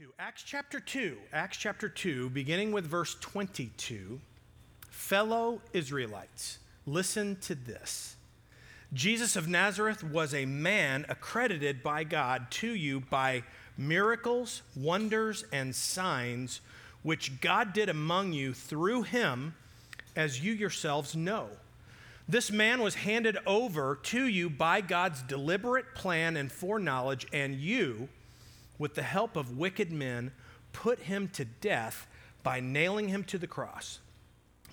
2. Acts chapter 2. Acts chapter 2, beginning with verse 22. Fellow Israelites, listen to this. Jesus of Nazareth was a man accredited by God to you by miracles, wonders, and signs which God did among you through him, as you yourselves know. This man was handed over to you by God's deliberate plan and foreknowledge, and you, with the help of wicked men, put him to death by nailing him to the cross.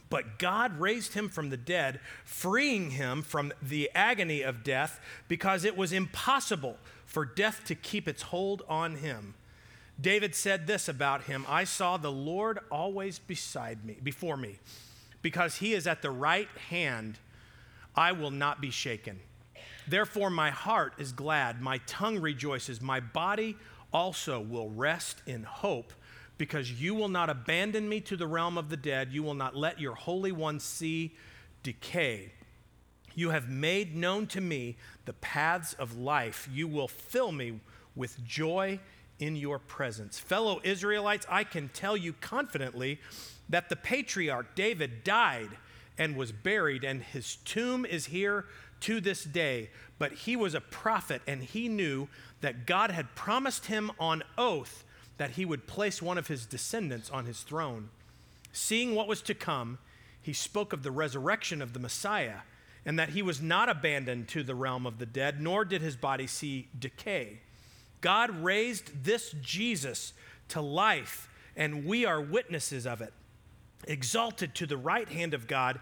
But God raised him from the dead, freeing him from the agony of death because it was impossible for death to keep its hold on him. David said this about him I saw the Lord always beside me, before me, because he is at the right hand, I will not be shaken. Therefore, my heart is glad, my tongue rejoices, my body also will rest in hope, because you will not abandon me to the realm of the dead, you will not let your Holy One see decay. You have made known to me the paths of life. You will fill me with joy in your presence. Fellow Israelites, I can tell you confidently that the patriarch David died and was buried, and his tomb is here to this day. But he was a prophet, and he knew that God had promised him on oath that he would place one of his descendants on his throne. Seeing what was to come, he spoke of the resurrection of the Messiah and that he was not abandoned to the realm of the dead, nor did his body see decay. God raised this Jesus to life, and we are witnesses of it. Exalted to the right hand of God,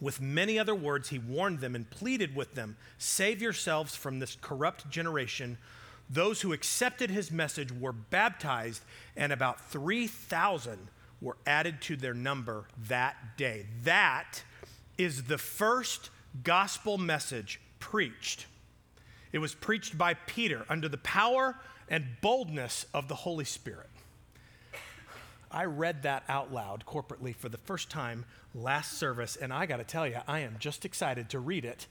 With many other words, he warned them and pleaded with them Save yourselves from this corrupt generation. Those who accepted his message were baptized, and about 3,000 were added to their number that day. That is the first gospel message preached. It was preached by Peter under the power and boldness of the Holy Spirit. I read that out loud corporately for the first time last service, and I got to tell you, I am just excited to read it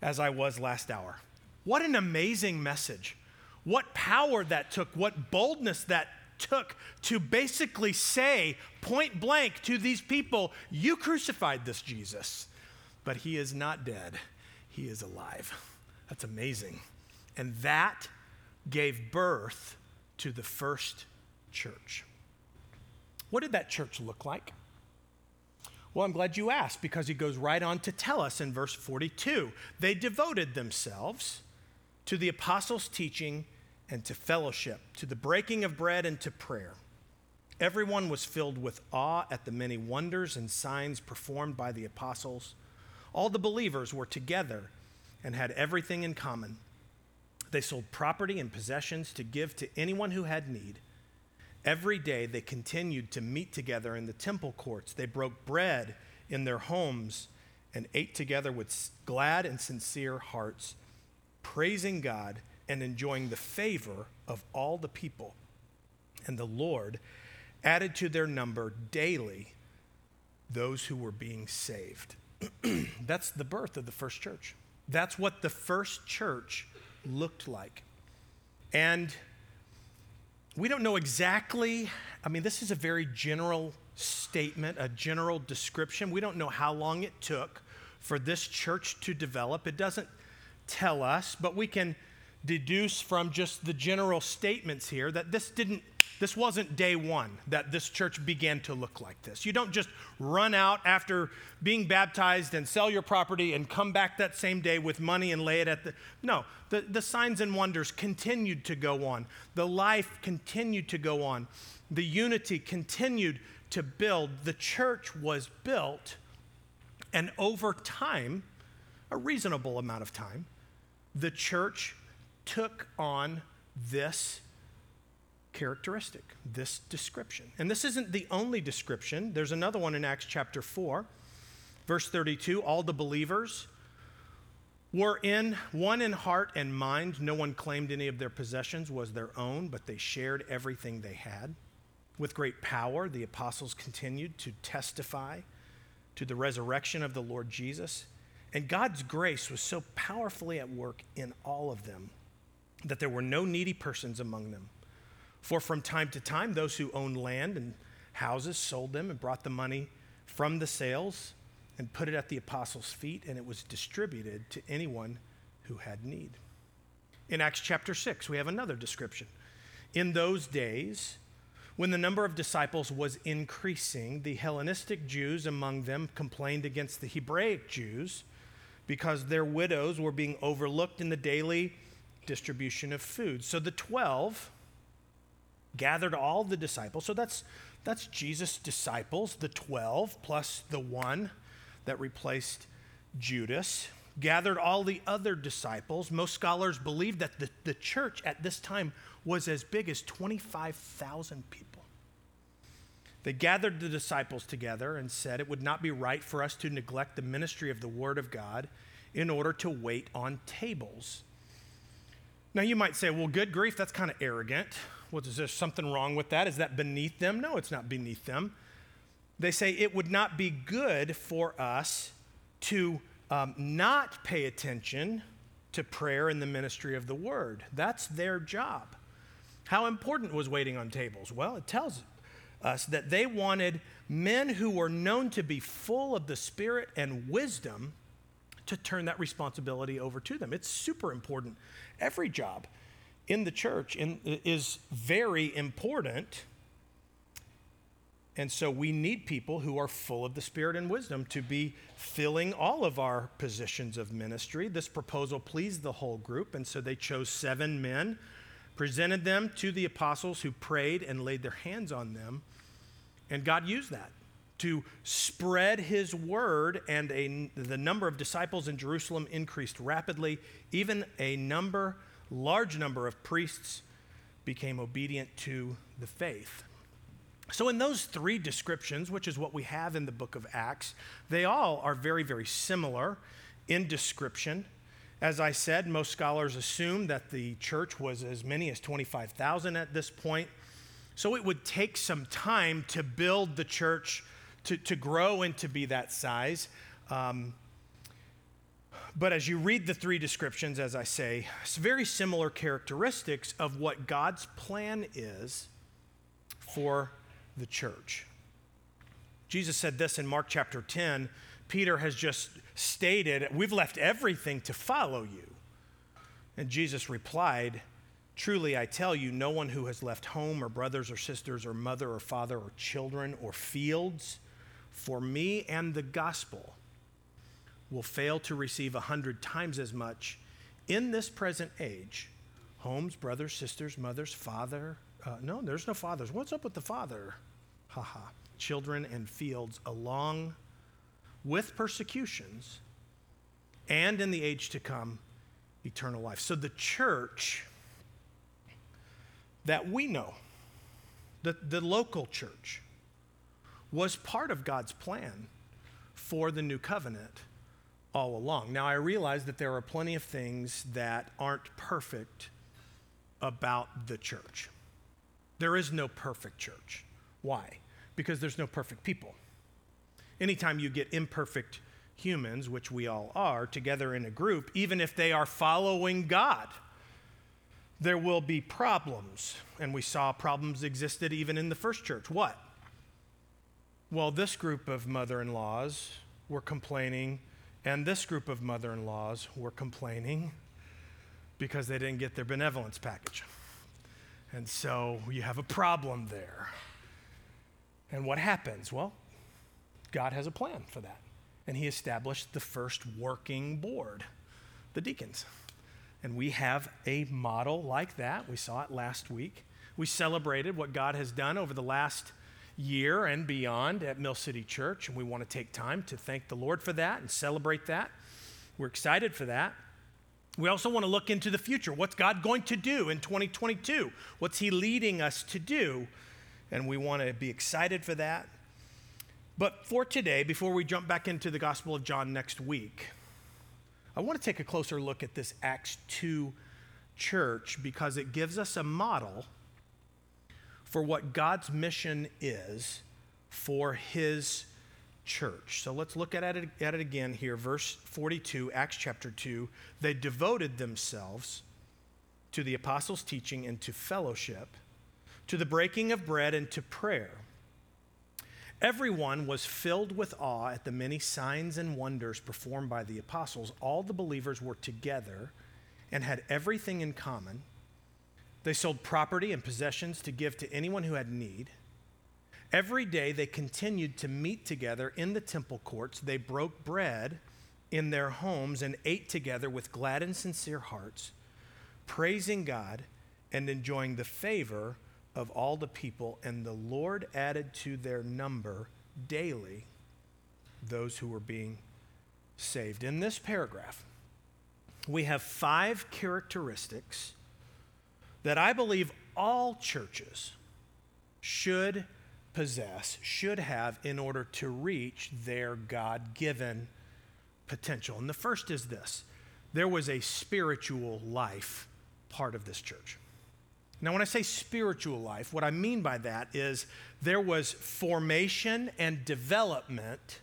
as I was last hour. What an amazing message! What power that took, what boldness that took to basically say point blank to these people, You crucified this Jesus, but he is not dead, he is alive. That's amazing. And that gave birth to the first church. What did that church look like? Well, I'm glad you asked because he goes right on to tell us in verse 42. They devoted themselves to the apostles' teaching and to fellowship, to the breaking of bread and to prayer. Everyone was filled with awe at the many wonders and signs performed by the apostles. All the believers were together and had everything in common. They sold property and possessions to give to anyone who had need. Every day they continued to meet together in the temple courts. They broke bread in their homes and ate together with glad and sincere hearts praising God and enjoying the favor of all the people. And the Lord added to their number daily those who were being saved. That's the birth of the first church. That's what the first church looked like. And we don't know exactly, I mean, this is a very general statement, a general description. We don't know how long it took for this church to develop. It doesn't tell us, but we can deduce from just the general statements here that this didn't this wasn't day one that this church began to look like this. You don't just run out after being baptized and sell your property and come back that same day with money and lay it at the. No, the, the signs and wonders continued to go on. The life continued to go on. The unity continued to build. The church was built. And over time, a reasonable amount of time, the church took on this characteristic, this description. And this isn't the only description. There's another one in Acts chapter 4, verse 32. All the believers were in one in heart and mind. No one claimed any of their possessions was their own, but they shared everything they had. With great power, the apostles continued to testify to the resurrection of the Lord Jesus. And God's grace was so powerfully at work in all of them that there were no needy persons among them. For from time to time, those who owned land and houses sold them and brought the money from the sales and put it at the apostles' feet, and it was distributed to anyone who had need. In Acts chapter 6, we have another description. In those days, when the number of disciples was increasing, the Hellenistic Jews among them complained against the Hebraic Jews because their widows were being overlooked in the daily distribution of food. So the 12 gathered all the disciples. So that's, that's Jesus' disciples, the 12, plus the one that replaced Judas. Gathered all the other disciples. Most scholars believe that the, the church at this time was as big as 25,000 people. They gathered the disciples together and said it would not be right for us to neglect the ministry of the Word of God in order to wait on tables. Now, you might say, well, good grief, that's kind of arrogant. Well, is there something wrong with that? Is that beneath them? No, it's not beneath them. They say it would not be good for us to um, not pay attention to prayer and the ministry of the word. That's their job. How important was waiting on tables? Well, it tells us that they wanted men who were known to be full of the Spirit and wisdom to turn that responsibility over to them. It's super important. Every job in the church in, is very important. And so we need people who are full of the Spirit and wisdom to be filling all of our positions of ministry. This proposal pleased the whole group, and so they chose seven men, presented them to the apostles who prayed and laid their hands on them. And God used that to spread his word, and a, the number of disciples in Jerusalem increased rapidly. Even a number large number of priests became obedient to the faith. So, in those three descriptions, which is what we have in the book of Acts, they all are very, very similar in description. As I said, most scholars assume that the church was as many as 25,000 at this point. So, it would take some time to build the church to, to grow and to be that size. Um, but as you read the three descriptions, as I say, it's very similar characteristics of what God's plan is for the church. Jesus said this in Mark chapter 10. Peter has just stated, We've left everything to follow you. And Jesus replied, Truly, I tell you, no one who has left home or brothers or sisters or mother or father or children or fields for me and the gospel will fail to receive a hundred times as much in this present age homes, brothers, sisters, mothers, father. Uh, no, there's no fathers. What's up with the father? Haha. Children and fields along with persecutions and in the age to come, eternal life. So the church that we know, the, the local church, was part of God's plan for the new covenant all along. Now, I realize that there are plenty of things that aren't perfect about the church. There is no perfect church. Why? Because there's no perfect people. Anytime you get imperfect humans, which we all are, together in a group, even if they are following God, there will be problems. And we saw problems existed even in the first church. What? Well, this group of mother in laws were complaining and this group of mother in laws were complaining. because they didn't get their benevolence package. And so you have a problem there. And what happens? Well, God has a plan for that. And He established the first working board, the deacons. And we have a model like that. We saw it last week. We celebrated what God has done over the last year and beyond at Mill City Church, and we want to take time to thank the Lord for that and celebrate that. We're excited for that. We also want to look into the future. What's God going to do in 2022? What's He leading us to do? And we want to be excited for that. But for today, before we jump back into the Gospel of John next week, I want to take a closer look at this Acts 2 church because it gives us a model for what God's mission is for his church. So let's look at it, at it again here. Verse 42, Acts chapter 2. They devoted themselves to the apostles' teaching and to fellowship, to the breaking of bread and to prayer. Everyone was filled with awe at the many signs and wonders performed by the apostles. All the believers were together and had everything in common. They sold property and possessions to give to anyone who had need. Every day they continued to meet together in the temple courts. They broke bread in their homes and ate together with glad and sincere hearts, praising God and enjoying the favor of all the people. And the Lord added to their number daily those who were being saved. In this paragraph, we have five characteristics that I believe all churches should possess, should have in order to reach their God given potential. And the first is this there was a spiritual life part of this church. Now, when I say spiritual life, what I mean by that is there was formation and development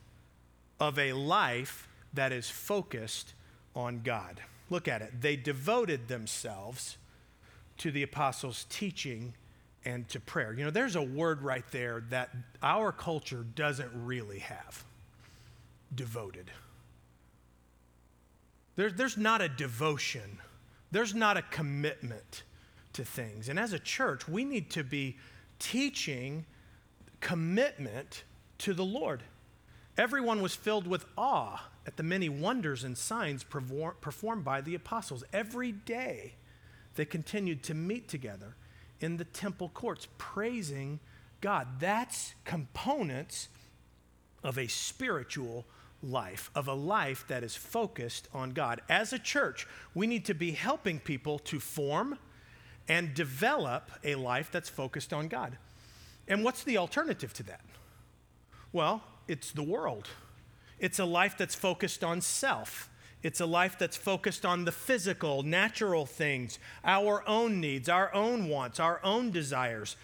of a life that is focused on God. Look at it. They devoted themselves to the apostles' teaching and to prayer. You know, there's a word right there that our culture doesn't really have devoted. There, there's not a devotion, there's not a commitment to things. And as a church, we need to be teaching commitment to the Lord. Everyone was filled with awe at the many wonders and signs performed by the apostles. Every day, they continued to meet together in the temple courts, praising God. That's components of a spiritual life, of a life that is focused on God. As a church, we need to be helping people to form and develop a life that's focused on God. And what's the alternative to that? Well, it's the world. It's a life that's focused on self. It's a life that's focused on the physical, natural things, our own needs, our own wants, our own desires,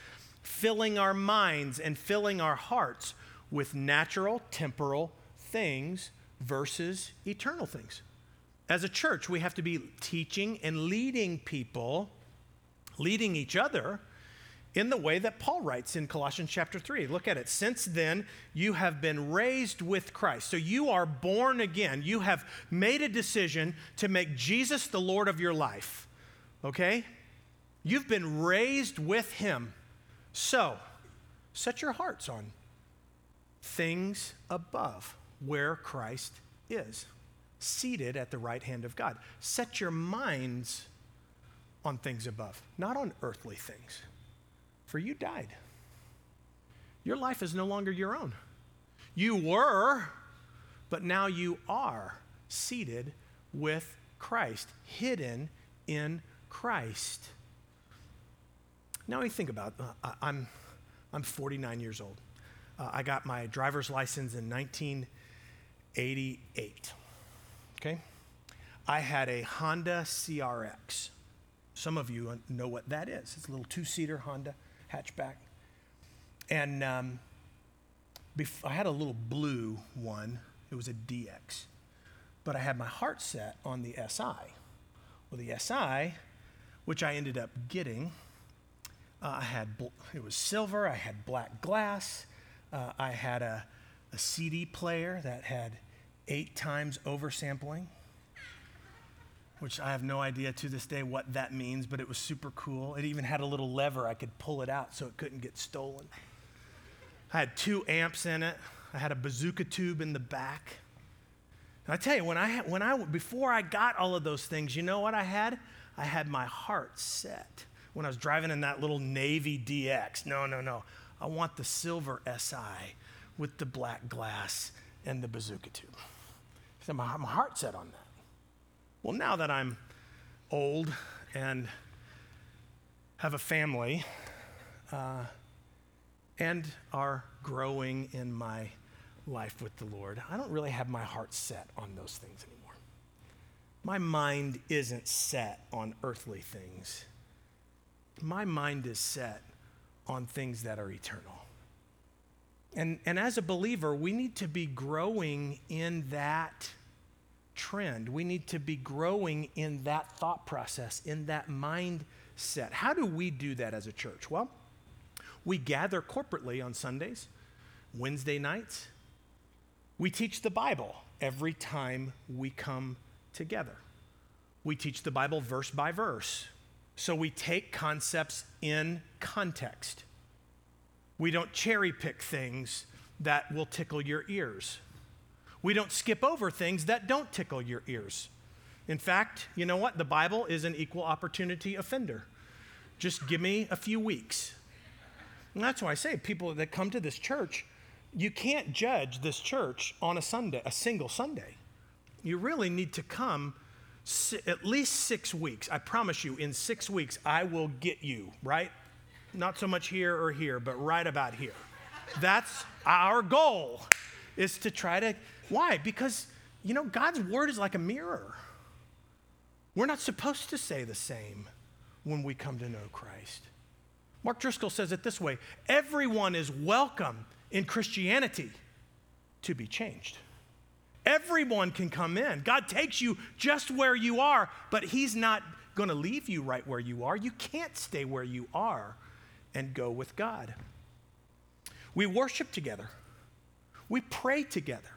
filling our minds and filling our hearts with natural, temporal things versus eternal things. As a church, we have to be teaching and leading people, leading each other in the way that Paul writes in Colossians chapter 3. Look at it. Since then, you have been raised with Christ. So you are born again. You have made a decision to make Jesus the Lord of your life. Okay? You've been raised with him. So, set your hearts on things above where Christ is, seated at the right hand of God. Set your minds on things above, not on earthly things. For you died. Your life is no longer your own. You were, but now you are seated with Christ, hidden in Christ. Now you think about uh, I'm I'm 49 years old. Uh, I got my driver's license in 1988. Okay, I had a Honda CRX. Some of you know what that is. It's a little two-seater Honda hatchback. And um, bef- I had a little blue one. It was a DX. But I had my heart set on the SI. Well, the SI, which I ended up getting, uh, I had bl- it was silver. I had black glass. Uh, I had a, a CD player that had eight times oversampling. Which I have no idea to this day what that means, but it was super cool. It even had a little lever I could pull it out so it couldn't get stolen. I had two amps in it. I had a bazooka tube in the back. And I tell you, when I, when I, before I got all of those things, you know what I had? I had my heart set when I was driving in that little Navy DX. No, no, no. I want the silver SI with the black glass and the bazooka tube. So my, my heart set on that. Well, now that I'm old and have a family uh, and are growing in my life with the Lord, I don't really have my heart set on those things anymore. My mind isn't set on earthly things. My mind is set on things that are eternal. And, and as a believer, we need to be growing in that trend. We need to be growing in that thought process, in that mindset. How do we do that as a church? Well, we gather corporately on Sundays, Wednesday nights. We teach the Bible every time we come together. We teach the Bible verse by verse. So we take concepts in context. We don't cherry pick things that will tickle your ears. We don't skip over things that don't tickle your ears. In fact, you know what? The Bible is an equal opportunity offender. Just give me a few weeks. And that's why I say people that come to this church, you can't judge this church on a Sunday, a single Sunday. You really need to come at least six weeks. I promise you, in six weeks, I will get you, right? Not so much here or here, but right about here. That's our goal, is to try to why? Because, you know, God's word is like a mirror. We're not supposed to say the same when we come to know Christ. Mark Driscoll says it this way everyone is welcome in Christianity to be changed. Everyone can come in. God takes you just where you are, but He's not going to leave you right where you are. You can't stay where you are and go with God. We worship together, we pray together.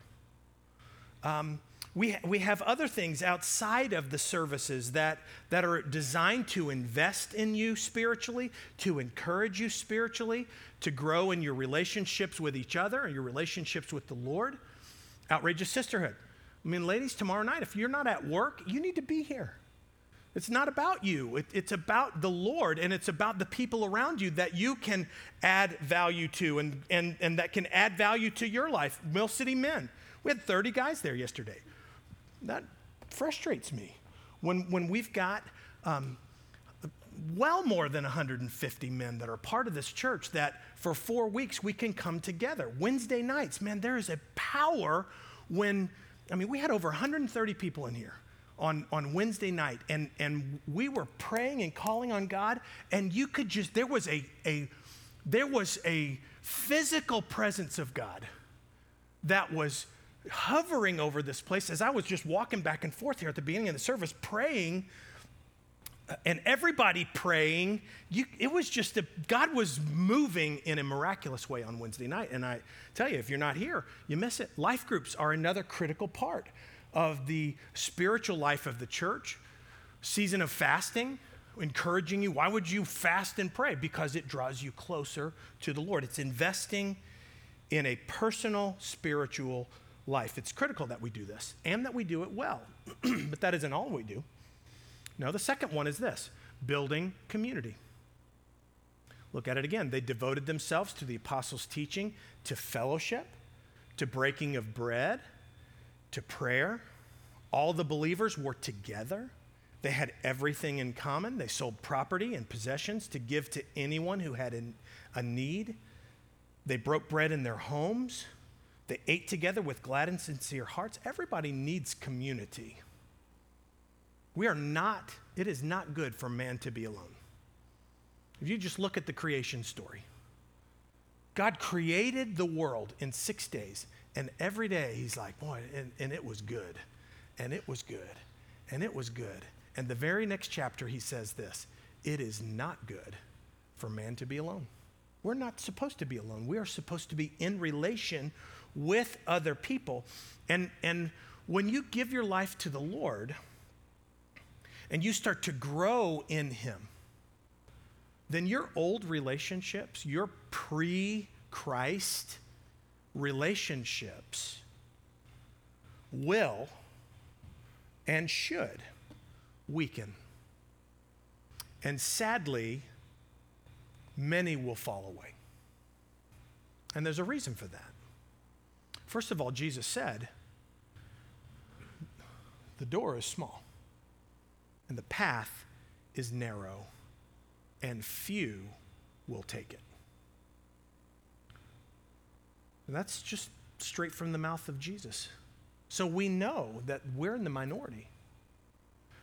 Um, we, we have other things outside of the services that, that are designed to invest in you spiritually, to encourage you spiritually, to grow in your relationships with each other and your relationships with the Lord. Outrageous sisterhood. I mean, ladies, tomorrow night, if you're not at work, you need to be here. It's not about you, it, it's about the Lord, and it's about the people around you that you can add value to and, and, and that can add value to your life. Mill City Men. We had 30 guys there yesterday. That frustrates me when, when we've got um, well more than 150 men that are part of this church that for four weeks we can come together. Wednesday nights, man, there is a power when, I mean, we had over 130 people in here on, on Wednesday night, and, and we were praying and calling on God, and you could just, there was a, a there was a physical presence of God that was hovering over this place as I was just walking back and forth here at the beginning of the service, praying, uh, and everybody praying. You, it was just a, God was moving in a miraculous way on Wednesday night. And I tell you, if you're not here, you miss it. Life groups are another critical part of the spiritual life of the church. Season of fasting, encouraging you. Why would you fast and pray? Because it draws you closer to the Lord. It's investing in a personal spiritual life. It's critical that we do this and that we do it well. but that isn't all we do. No, the second one is this building community. Look at it again. They devoted themselves to the apostles' teaching, to fellowship, to breaking of bread, to prayer. All the believers were together. They had everything in common. They sold property and possessions to give to anyone who had a need. They broke bread in their homes. They ate together with glad and sincere hearts. Everybody needs community. We are not, it is not good for man to be alone. If you just look at the creation story, God created the world in six days, and every day he's like, boy, and, and it was good, and it was good, and it was good. And the very next chapter, he says this it is not good for man to be alone. We're not supposed to be alone. We are supposed to be in relation with other people. And, and when you give your life to the Lord, and you start to grow in Him, then your old relationships, your pre Christ relationships, will and should weaken. And sadly, many will fall away. And there's a reason for that. First of all, Jesus said, the door is small, and the path is narrow, and few will take it. And that's just straight from the mouth of Jesus. So we know that we're in the minority.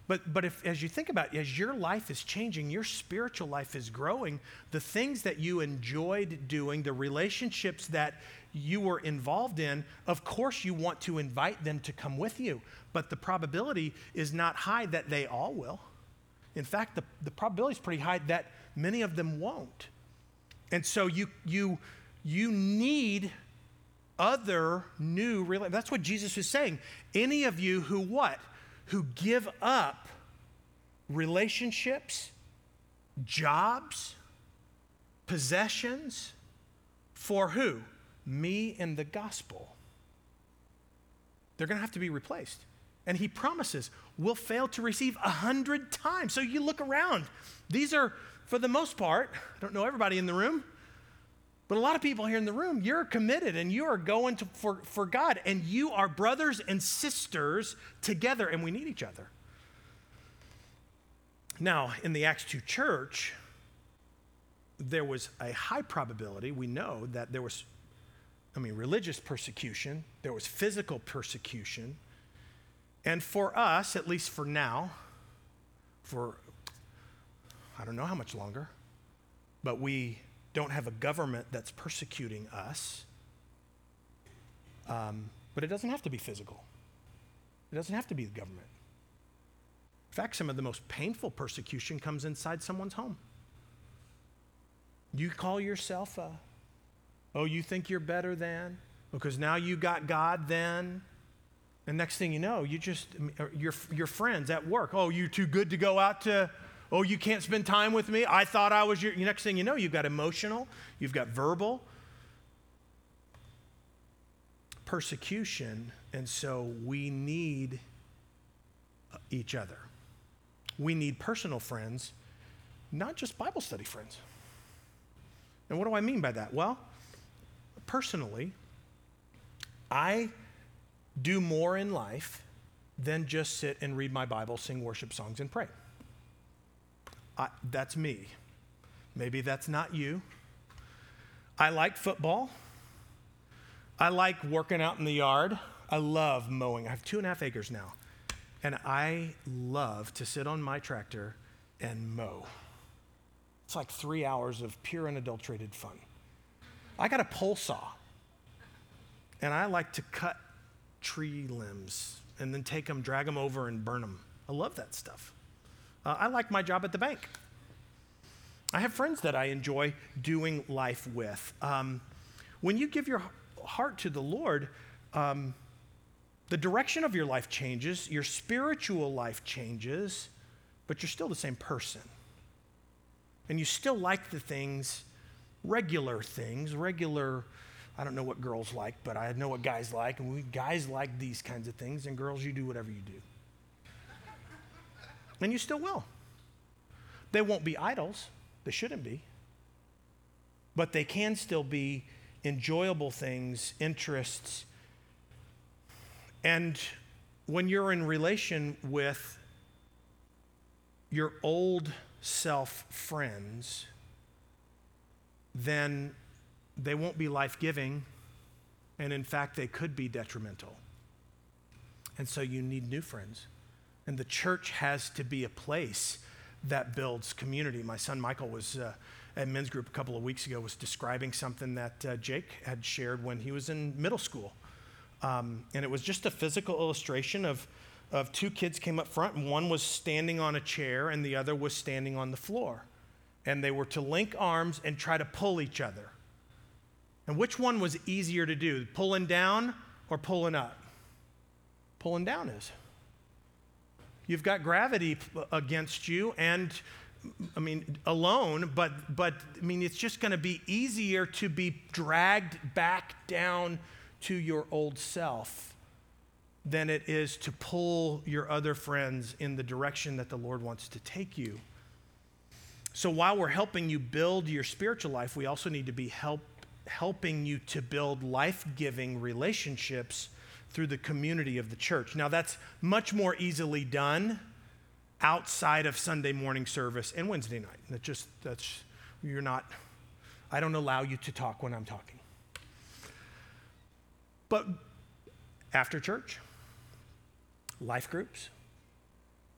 But, but if, as you think about it, as your life is changing, your spiritual life is growing, the things that you enjoyed doing, the relationships that you were involved in, of course you want to invite them to come with you. But the probability is not high that they all will. In fact, the, the probability is pretty high that many of them won't. And so you, you, you need other new relationships. That's what Jesus is saying. Any of you who what? Who give up relationships, jobs, possessions for who? Me and the gospel. They're going to have to be replaced. And he promises we'll fail to receive a hundred times. So you look around. These are, for the most part, I don't know everybody in the room, but a lot of people here in the room, you're committed and you are going to, for, for God, and you are brothers and sisters together, and we need each other. Now, in the Acts 2 church, there was a high probability, we know that there was, I mean, religious persecution, there was physical persecution. And for us, at least for now, for I don't know how much longer, but we don't have a government that's persecuting us. Um, but it doesn't have to be physical, it doesn't have to be the government. In fact, some of the most painful persecution comes inside someone's home. You call yourself a, oh, you think you're better than? Because now you got God then. And next thing you know, you just, your, your friends at work, oh, you're too good to go out to Oh, you can't spend time with me? I thought I was your. Next thing you know, you've got emotional, you've got verbal persecution. And so we need each other. We need personal friends, not just Bible study friends. And what do I mean by that? Well, personally, I do more in life than just sit and read my Bible, sing worship songs, and pray. I, that's me. Maybe that's not you. I like football. I like working out in the yard. I love mowing. I have two and a half acres now. And I love to sit on my tractor and mow. It's like three hours of pure unadulterated fun. I got a pole saw. And I like to cut tree limbs and then take them, drag them over, and burn them. I love that stuff. Uh, I like my job at the bank. I have friends that I enjoy doing life with. Um, when you give your heart to the Lord, um, the direction of your life changes, your spiritual life changes, but you're still the same person. And you still like the things, regular things, regular, I don't know what girls like, but I know what guys like. And we guys like these kinds of things, and girls, you do whatever you do. And you still will. They won't be idols, they shouldn't be. But they can still be enjoyable things, interests. And when you're in relation with your old self friends, then they won't be life giving. And in fact, they could be detrimental. And so you need new friends. And the church has to be a place that builds community. My son Michael was uh, at men's group a couple of weeks ago was describing something that uh, Jake had shared when he was in middle school. Um, and it was just a physical illustration of, of two kids came up front, and one was standing on a chair, and the other was standing on the floor. And they were to link arms and try to pull each other. And which one was easier to do, pulling down or pulling up? Pulling down is. You've got gravity against you and I mean alone, but but I mean it's just going to be easier to be dragged back down to your old self than it is to pull your other friends in the direction that the Lord wants to take you. So while we're helping you build your spiritual life, we also need to be help, helping you to build life giving relationships through the community of the church. Now, that's much more easily done outside of Sunday morning service and Wednesday night. That just, that's, you're not, I don't allow you to talk when I'm talking. But after church, life groups,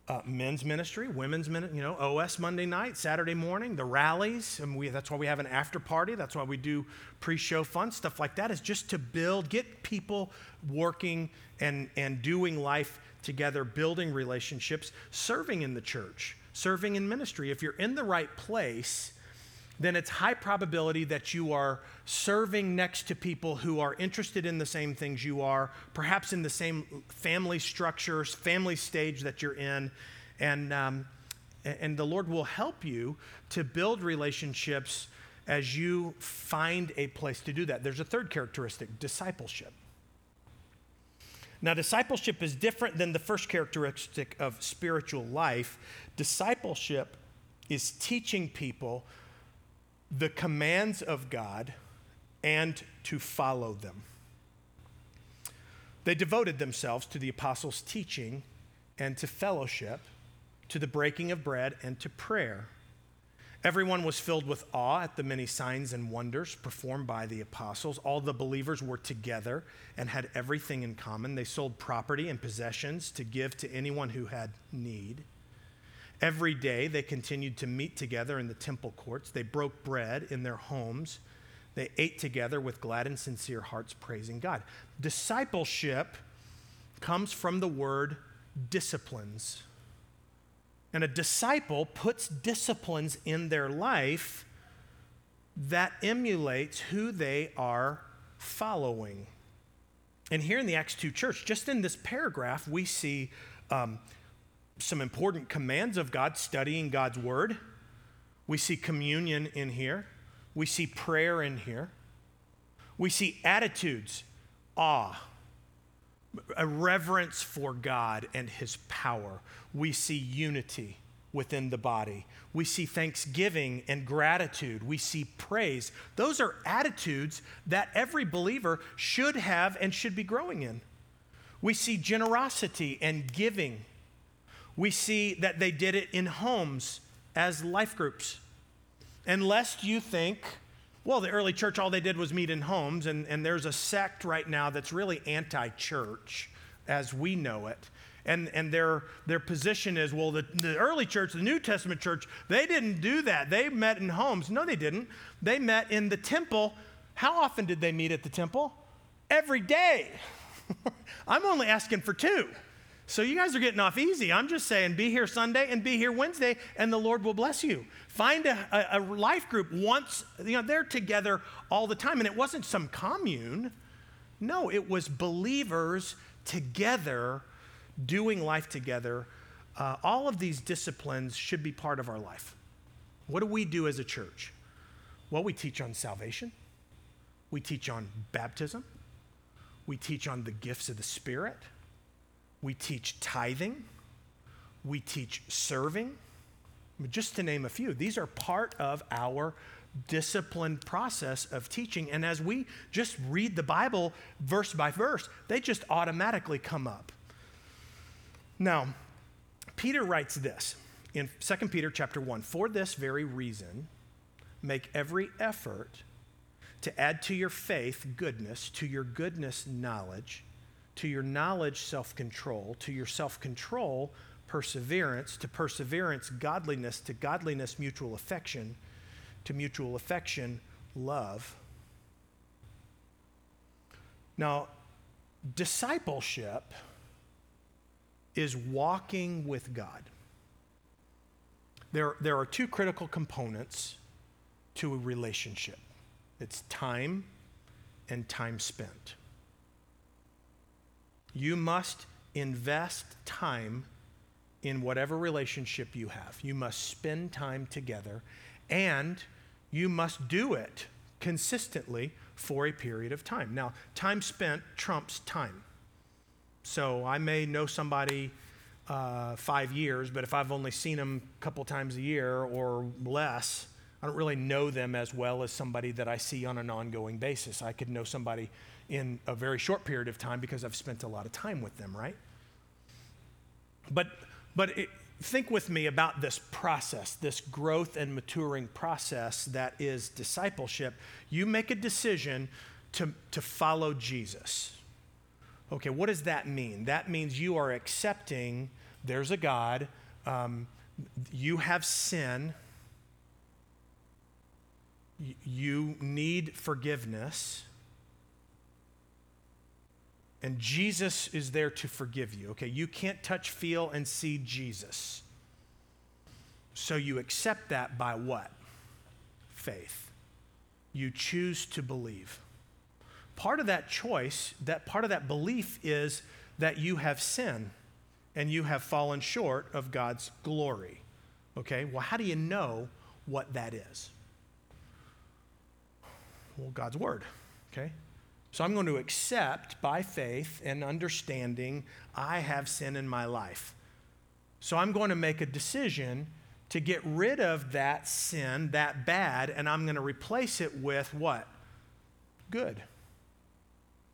uh, men's ministry, women's ministry, you know, OS Monday night, Saturday morning, the rallies, and we, that's why we have an after party. That's why we do pre-show fun stuff like that. Is just to build, get people working and and doing life together, building relationships, serving in the church, serving in ministry. If you're in the right place, then it's high probability that you are serving next to people who are interested in the same things you are, perhaps in the same family structures, family stage that you're in. And, um, and the Lord will help you to build relationships as you find a place to do that. There's a third characteristic discipleship. Now, discipleship is different than the first characteristic of spiritual life. Discipleship is teaching people the commands of God and to follow them. They devoted themselves to the apostles' teaching and to fellowship, to the breaking of bread and to prayer. Everyone was filled with awe at the many signs and wonders performed by the apostles. All the believers were together and had everything in common. They sold property and possessions to give to anyone who had need. Every day they continued to meet together in the temple courts. They broke bread in their homes. They ate together with glad and sincere hearts, praising God. Discipleship comes from the word disciplines. And a disciple puts disciplines in their life that emulates who they are following. And here in the Acts 2 church, just in this paragraph, we see um, some important commands of God, studying God's word. We see communion in here. We see prayer in here. We see attitudes, awe, a reverence for God and his power. We see unity within the body. We see thanksgiving and gratitude. We see praise. Those are attitudes that every believer should have and should be growing in. We see generosity and giving we see that they did it in homes as life groups. And lest you think, well, the early church, all they did was meet in homes, and, and there's a sect right now that's really anti church as we know it. And, and their, their position is, well, the, the early church, the New Testament church, they didn't do that. They met in homes. No, they didn't. They met in the temple. How often did they meet at the temple? Every day. I'm only asking for two. So you guys are getting off easy. I'm just saying be here Sunday and be here Wednesday, and the Lord will bless you. Find a, a, a, life group once, you know, they're together all the time. And it wasn't some commune. No, it was believers together doing life together. Uh, all of these disciplines should be part of our life. What do we do as a church? Well, we teach on salvation, we teach on baptism, we teach on the gifts of the Spirit. We teach tithing. We teach serving. Just to name a few, these are part of our disciplined process of teaching. And as we just read the Bible verse by verse, they just automatically come up. Now, Peter writes this in 2 Peter chapter 1 For this very reason, make every effort to add to your faith goodness, to your goodness knowledge to your knowledge, self control, to your self control, perseverance, to perseverance, godliness, to godliness, mutual affection, to mutual affection, love. Now, discipleship is walking with God. There, there are two critical components to a relationship it's time and time spent. You must invest time in whatever relationship you have. You must spend time together and you must do it consistently for a period of time. Now, time spent trumps time. So I may know somebody uh, five years, but if I've only seen them a couple times a year or less, I don't really know them as well as somebody that I see on an ongoing basis. I could know somebody in a very short period of time because I've spent a lot of time with them, right? But, but it, think with me about this process, this growth and maturing process that is discipleship. You make a decision to, to follow Jesus. Okay, what does that mean? That means you are accepting there's a God, um, you have sin, you need forgiveness and Jesus is there to forgive you. Okay, you can't touch, feel, and see Jesus. So you accept that by what? Faith. You choose to believe. Part of that choice, that part of that belief is that you have sinned and you have fallen short of God's glory. Okay, well, how do you know what that is? Well, God's Word. Okay, so I'm going to accept by faith and understanding I have sin in my life. So I'm going to make a decision to get rid of that sin, that bad, and I'm going to replace it with what? Good.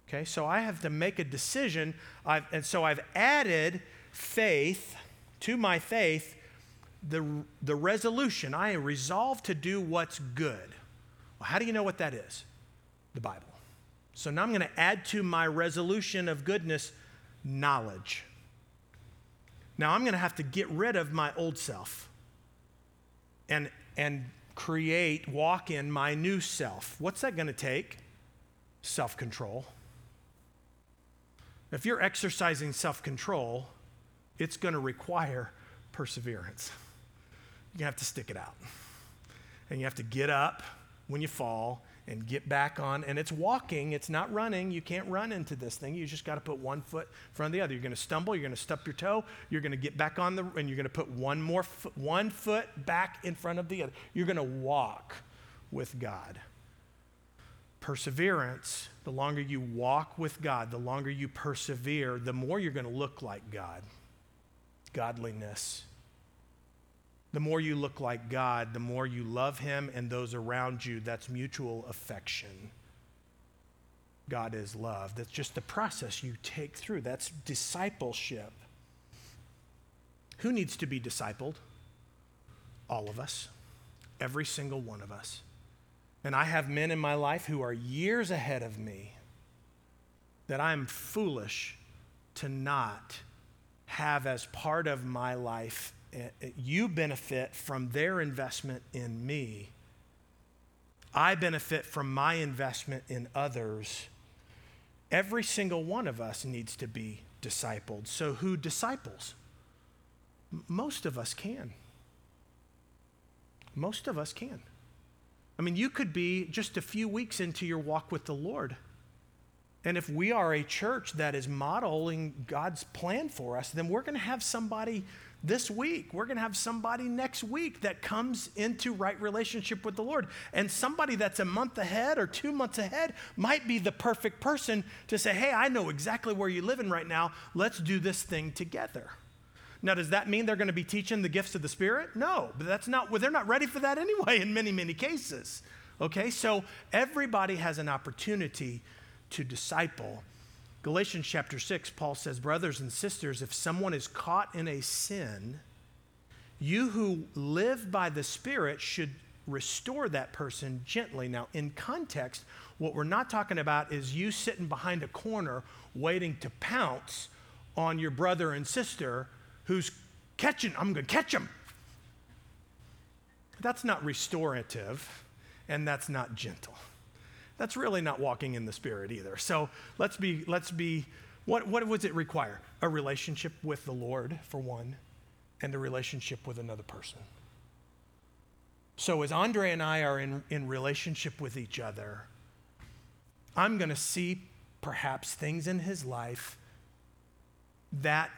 Okay, so I have to make a decision, I've, and so I've added faith to my faith, the, the resolution. I resolve to do what's good. Well, how do you know what that is? The Bible. So now I'm going to add to my resolution of goodness knowledge. Now I'm going to have to get rid of my old self and, and create, walk in my new self. What's that going to take? Self control. If you're exercising self control, it's going to require perseverance. You have to stick it out. And you have to get up when you fall and get back on. And it's walking, it's not running. You can't run into this thing. You just got to put one foot in front of the other. You're going to stumble, you're going to stub your toe, you're going to get back on the, and you're going to put one more foot, one foot back in front of the other. You're going to walk with God. Perseverance, the longer you walk with God, the longer you persevere, the more you're going to look like God. Godliness the more you look like God, the more you love Him and those around you. That's mutual affection. God is love. That's just the process you take through. That's discipleship. Who needs to be discipled? All of us, every single one of us. And I have men in my life who are years ahead of me that I'm foolish to not have as part of my life you benefit from their investment in me. I benefit from my investment in others. Every single one of us needs to be discipled. So, who disciples? Most of us can. Most of us can. I mean, you could be just a few weeks into your walk with the Lord. And if we are a church that is modeling God's plan for us, then we're going to have somebody this week. We're going to have somebody next week that comes into right relationship with the Lord. And somebody that's a month ahead or two months ahead might be the perfect person to say, hey, I know exactly where you're living right now. Let's do this thing together. Now, does that mean they're going to be teaching the gifts of the Spirit? No, but that's not, well, they're not ready for that anyway in many, many cases. Okay, so everybody has an opportunity to disciple Galatians chapter 6, Paul says, Brothers and sisters, if someone is caught in a sin, you who live by the Spirit should restore that person gently. Now, in context, what we're not talking about is you sitting behind a corner waiting to pounce on your brother and sister who's catching, I'm going to catch him. That's not restorative and that's not gentle that's really not walking in the spirit either. So let's be, let's be, what, what does it require? A relationship with the Lord, for one, and a relationship with another person. So as Andre and I are in, in relationship with each other, I'm going to see perhaps things in his life that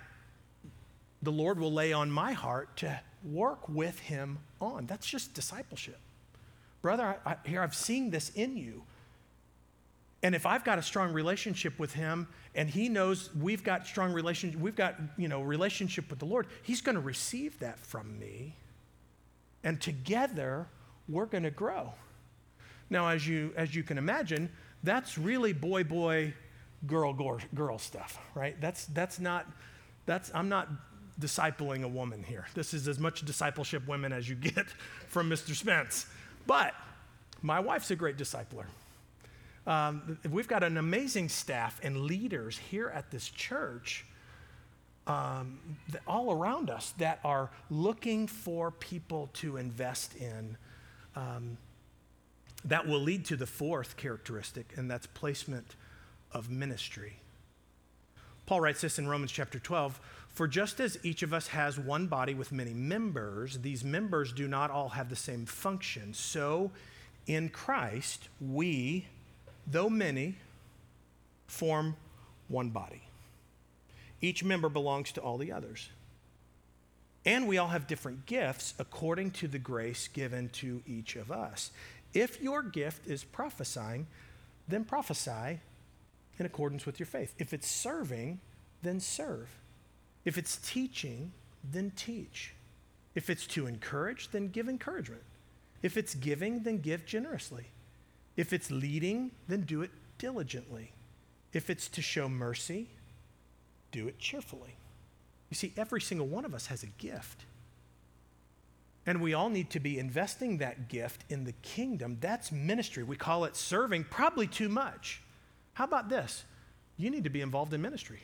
the Lord will lay on my heart to work with him on. That's just discipleship. Brother, I, I, here I've seen this in you. And if I've got a strong relationship with him and he knows we've got strong relationship, we've got, you know, relationship with the Lord, he's going to receive that from me. And together we're going to grow. Now, as you as you can imagine, that's really boy boy girl girl, stuff, right? That's that's not that's I'm not discipling a woman here. This is as much discipleship women as you get from Mr. Spence. But my wife's a great discipler. Um, we've got an amazing staff and leaders here at this church um, all around us that are looking for people to invest in. Um, that will lead to the fourth characteristic, and that's placement of ministry. Paul writes this in Romans chapter 12 For just as each of us has one body with many members, these members do not all have the same function. So in Christ, we, though many, form one body. Each member belongs to all the others. And we all have different gifts according to the grace given to each of us. If your gift is prophesying, then prophesy in accordance with your faith. If it's serving, then serve. If it's teaching, then teach. If it's to encourage, then give encouragement. If it's giving, then give generously. If it's leading, then do it diligently. If it's to show mercy, do it cheerfully. You see, every single one of us has a gift. And we all need to be investing that gift in the kingdom. That's ministry. We call it serving, probably too much. How about this? You need to be involved in ministry.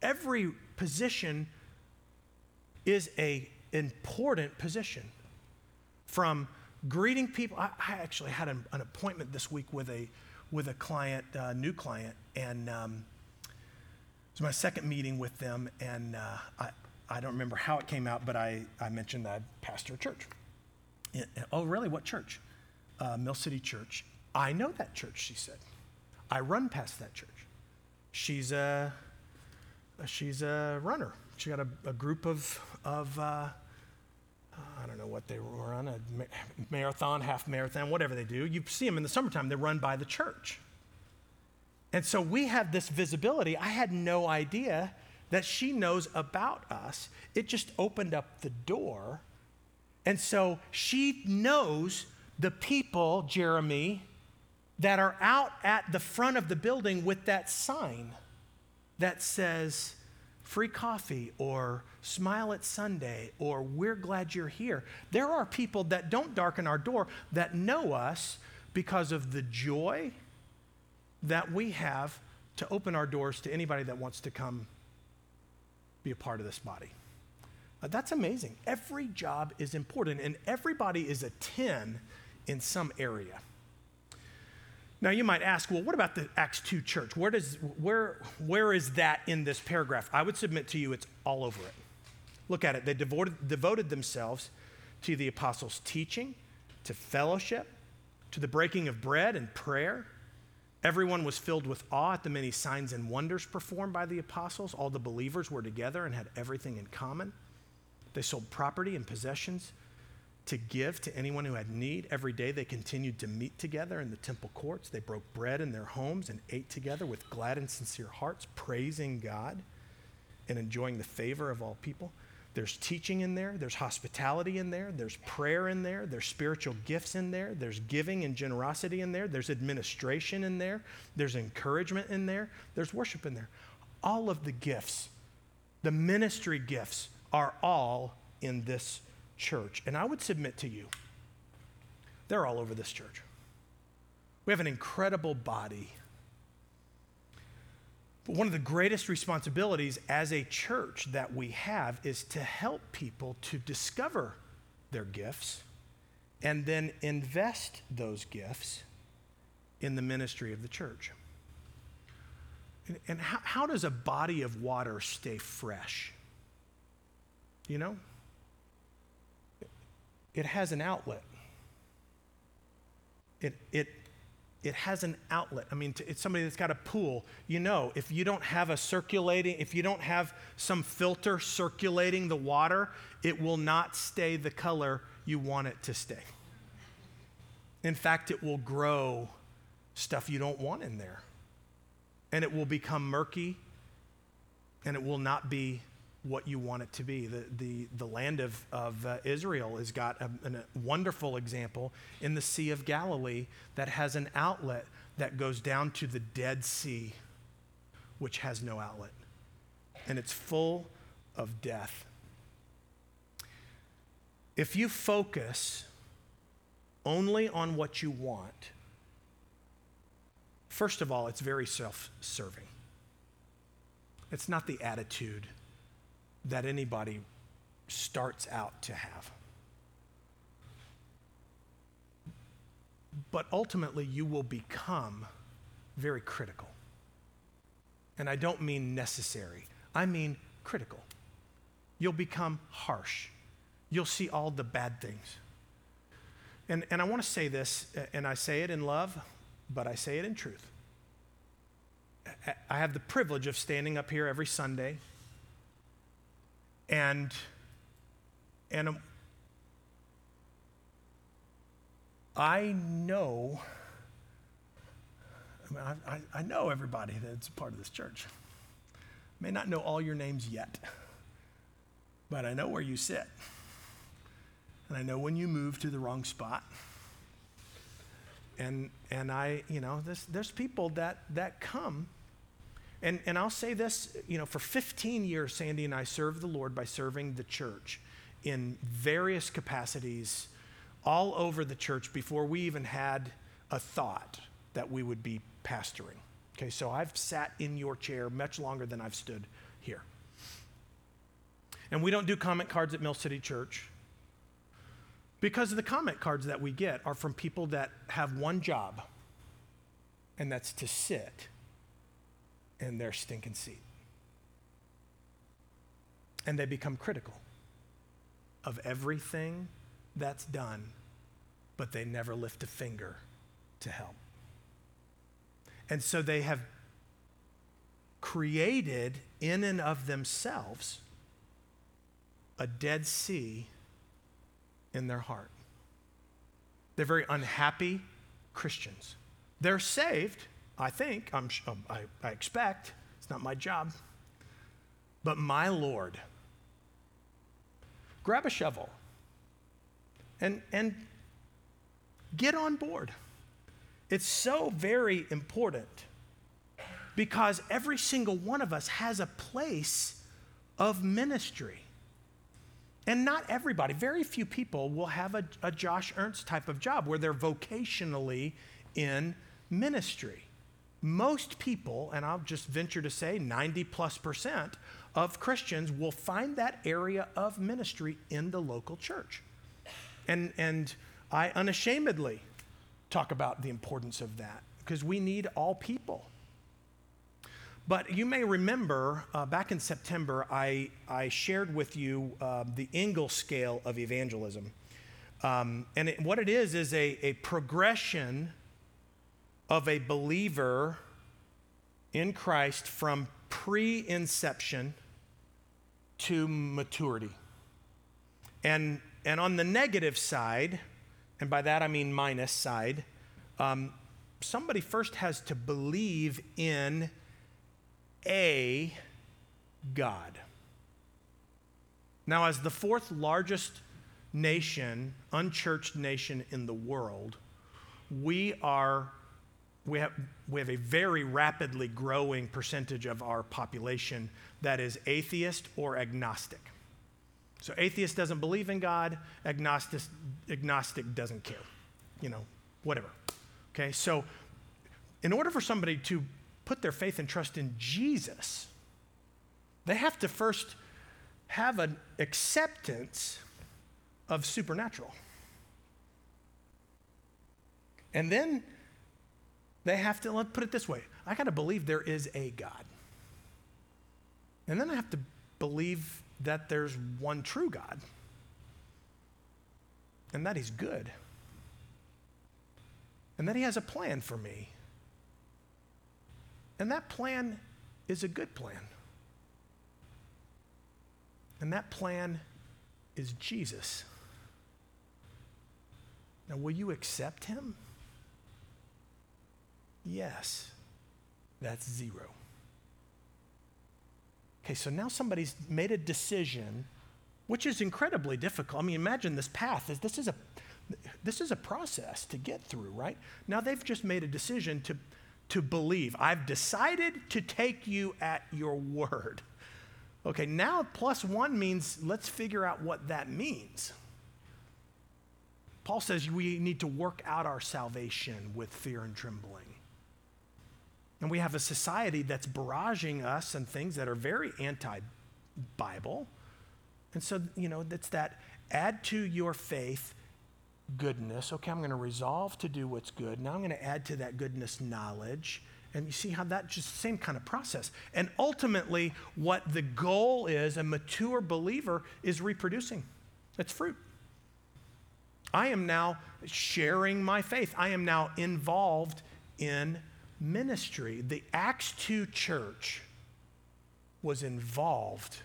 Every position is a important position. From greeting people, I, I actually had an, an, appointment this week with a with a client, uh, new client, and um, it was my second meeting with them, and uh, I, I don't remember how it came out, but I, I mentioned that I pastor a church. Oh, really? What church? Uh, Mill City Church. I know that church, she said. I run past that church. She's a, she's a runner. She got a, a group of, of uh, I don't know what they run, a marathon, half marathon, whatever they do. You see them in the summertime, they're run by the church. And so we have this visibility. I had no idea that she knows about us. It just opened up the door. And so she knows the people, Jeremy, that are out at the front of the building with that sign that says free coffee or smile at Sunday or we're glad you're here. There are people that don't darken our door that know us because of the joy that we have to open our doors to anybody that wants to come be a part of this body. Uh, that's amazing. Every job is important, and everybody is a 10 in some area. Now you might ask, well, what about the Acts 2 church? Where, does, where, where is that in this paragraph? I would submit to you it's all over it. Look at it. They devoted, devoted themselves to the apostles' teaching, to fellowship, to the breaking of bread and prayer. Everyone was filled with awe at the many signs and wonders performed by the apostles. All the believers were together and had everything in common. They sold property and possessions to give to anyone who had need. Every day they continued to meet together in the temple courts. They broke bread in their homes and ate together with glad and sincere hearts, praising God and enjoying the favor of all people. There's teaching in there, there's hospitality in there, there's prayer in there, there's spiritual gifts in there, there's giving and generosity in there, there's administration in there, there's encouragement in there, there's worship in there. All of the gifts, the ministry gifts, are all in this church. And I would submit to you, they're all over this church. We have an incredible body. But one of the greatest responsibilities as a church that we have is to help people to discover their gifts and then invest those gifts in the ministry of the church. And, and how, how does a body of water stay fresh? You know? It has an outlet. It, it, it has an outlet. I mean, it's somebody that's got a pool. You know, if you don't have a circulating, if you don't have some filter circulating the water, it will not stay the color you want it to stay. In fact, it will grow stuff you don't want in there. And it will become murky and it will not be what you want it to be. The, the, the land of, of uh, Israel has got a, a wonderful example in the Sea of Galilee that has an outlet that goes down to the Dead Sea, which has no outlet. And it's full of death. If you focus only on what you want, first of all, it's very self serving. It's not the attitude that anybody starts out to have. But ultimately, you will become very critical. And I don't mean necessary, I mean critical. You'll become harsh. You'll see all the bad things. And, and I want to say this, and I say it in love, but I say it in truth. I have the privilege of standing up here every Sunday and, and I know, I, mean, I, I know everybody that's a part of this church. May not know all your names yet, but I know where you sit. And I know when you move to the wrong spot. And, and I, you know, there's, there's people that, that come and, and I'll say this, you know, for 15 years, Sandy and I served the Lord by serving the church in various capacities all over the church before we even had a thought that we would be pastoring. Okay, so I've sat in your chair much longer than I've stood here. And we don't do comment cards at Mill City Church because the comment cards that we get are from people that have one job, and that's to sit in their stinking seat. And they become critical of everything that's done, but they never lift a finger to help. And so they have created in and of themselves a Dead Sea in their heart. They're very unhappy Christians. They're saved, I think, I'm, um, I, I expect, it's not my job, but my Lord. Grab a shovel and, and get on board. It's so very important because every single one of us has a place of ministry. And not everybody, very few people will have a, a Josh Ernst type of job where they're vocationally in ministry most people, and I'll just venture to say 90 plus percent of Christians will find that area of ministry in the local church. And, and I unashamedly talk about the importance of that because we need all people. But you may remember uh, back in September, I, I shared with you uh, the Engel scale of evangelism. Um, and it, what it is, is a, a progression of a believer in Christ from pre inception to maturity. And, and on the negative side, and by that I mean minus side, um, somebody first has to believe in a God. Now, as the fourth largest nation, unchurched nation in the world, we are we have, we have a very rapidly growing percentage of our population that is atheist or agnostic. So atheist doesn't believe in God, agnostic, agnostic doesn't care, you know, whatever. Okay, so in order for somebody to put their faith and trust in Jesus, they have to first have an acceptance of supernatural. And then they have to, let's put it this way I got to believe there is a God. And then I have to believe that there's one true God and that He's good. and that He has a plan for me. And that plan is a good plan. And that plan is Jesus. Now, will you accept Him? Yes. That's zero. Okay, so now somebody's made a decision, which is incredibly difficult. I mean, imagine this path. This is a this is a process to get through, right? Now they've just made a decision to, to believe. I've decided to take you at your word. Okay, now plus one means let's figure out what that means. Paul says we need to work out our salvation with fear and trembling. And we have a society that's barraging us and things that are very anti Bible. And so, you know, that's that add to your faith goodness. Okay, I'm going to resolve to do what's good. Now I'm going to add to that goodness knowledge. And you see how that just same kind of process. And ultimately, what the goal is, a mature believer is reproducing. It's fruit. I am now sharing my faith. I am now involved in ministry. The Acts 2 church was involved,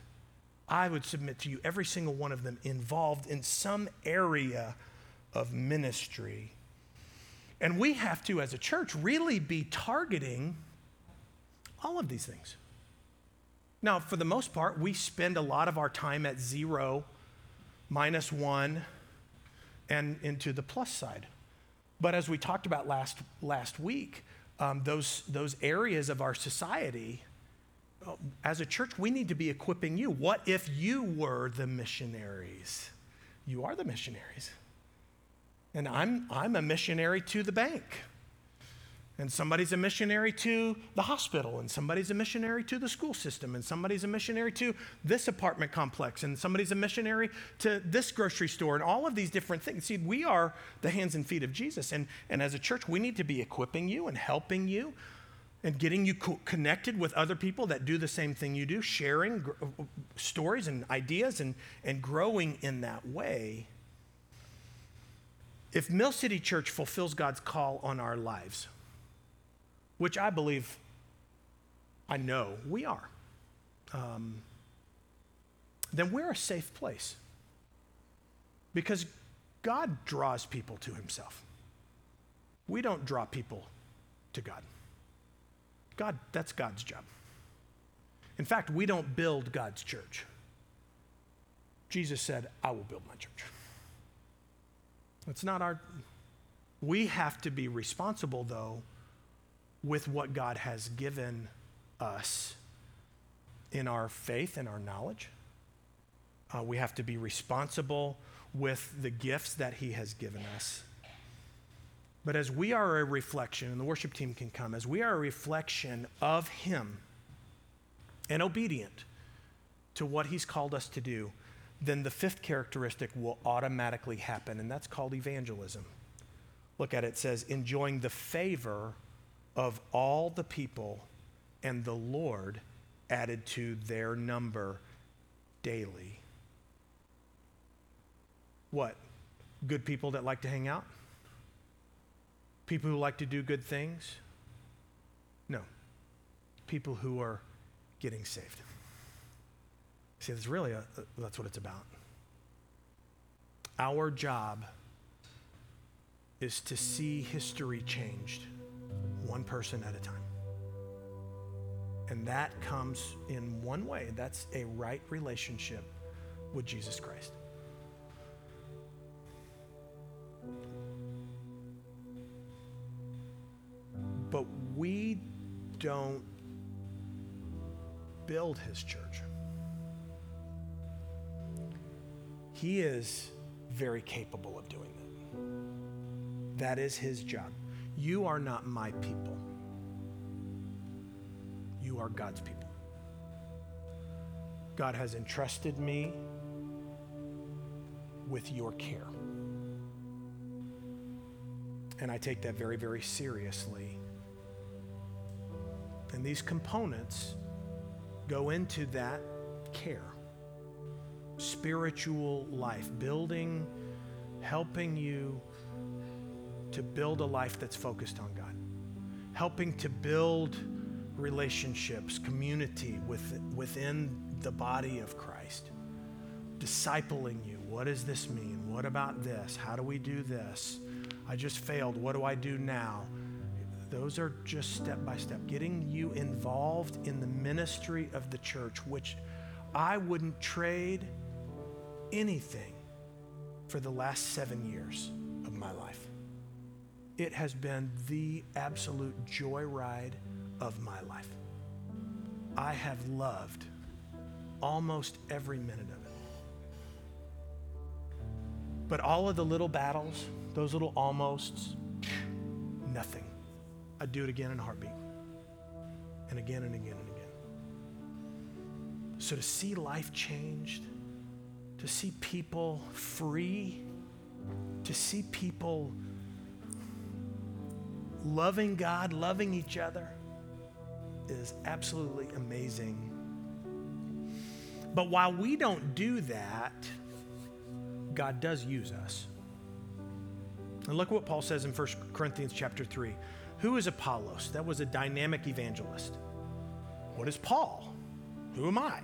I would submit to you, every single one of them involved in some area of ministry. And we have to, as a church, really be targeting all of these things. Now, for the most part, we spend a lot of our time at zero, minus one, and into the plus side. But as we talked about last, last week, um, those, those areas of our society, uh, as a church, we need to be equipping you. What if you were the missionaries? You are the missionaries. And I'm, I'm a missionary to the bank. And somebody's a missionary to the hospital, and somebody's a missionary to the school system, and somebody's a missionary to this apartment complex, and somebody's a missionary to this grocery store, and all of these different things. See, we are the hands and feet of Jesus. And, and as a church, we need to be equipping you and helping you and getting you co- connected with other people that do the same thing you do, sharing gr- stories and ideas and, and growing in that way. If Mill City Church fulfills God's call on our lives, which I believe, I know we are, um, then we're a safe place. Because God draws people to himself. We don't draw people to God. God, that's God's job. In fact, we don't build God's church. Jesus said, I will build my church. It's not our, we have to be responsible, though, with what God has given us in our faith and our knowledge. Uh, we have to be responsible with the gifts that He has given us. But as we are a reflection, and the worship team can come, as we are a reflection of Him and obedient to what He's called us to do, then the fifth characteristic will automatically happen, and that's called evangelism. Look at it, it says, enjoying the favor of all the people, and the Lord added to their number daily. What? Good people that like to hang out? People who like to do good things? No. People who are getting saved. See, that's really a, that's what it's about. Our job is to see history changed one person at a time. And that comes in one way that's a right relationship with Jesus Christ. But we don't build his church. He is very capable of doing that. That is his job. You are not my people, you are God's people. God has entrusted me with your care. And I take that very, very seriously. And these components go into that care spiritual life, building, helping you to build a life that's focused on God, helping to build relationships, community with, within the body of Christ, discipling you. What does this mean? What about this? How do we do this? I just failed. What do I do now? Those are just step by step, getting you involved in the ministry of the church, which I wouldn't trade anything for the last seven years. It has been the absolute joyride of my life. I have loved almost every minute of it. But all of the little battles, those little almosts, nothing. I'd do it again in a heartbeat. And again and again and again. So to see life changed, to see people free, to see people loving God, loving each other, is absolutely amazing. But while we don't do that, God does use us. And look what Paul says in 1 Corinthians chapter 3. Who is Apollos? That was a dynamic evangelist. What is Paul? Who am I?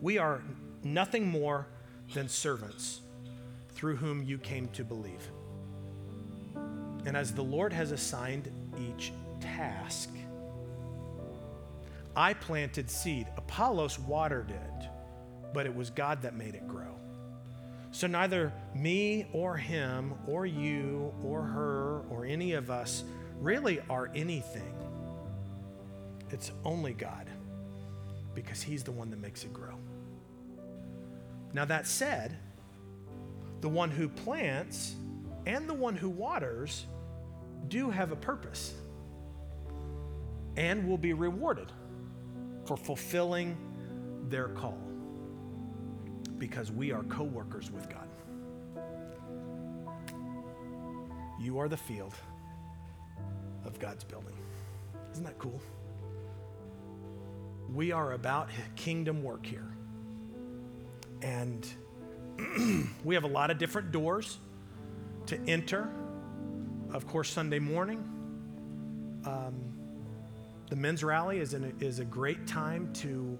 We are nothing more than servants through whom you came to believe. And as the Lord has assigned each task, I planted seed, Apollos watered it, but it was God that made it grow. So neither me or him or you or her or any of us really are anything. It's only God because He's the one that makes it grow. Now, that said, the one who plants and the one who waters do have a purpose and will be rewarded for fulfilling their call because we are co workers with God. You are the field of God's building. Isn't that cool? We are about kingdom work here. And we have a lot of different doors to enter. Of course, Sunday morning, um, the men's rally is, an, is a great time to,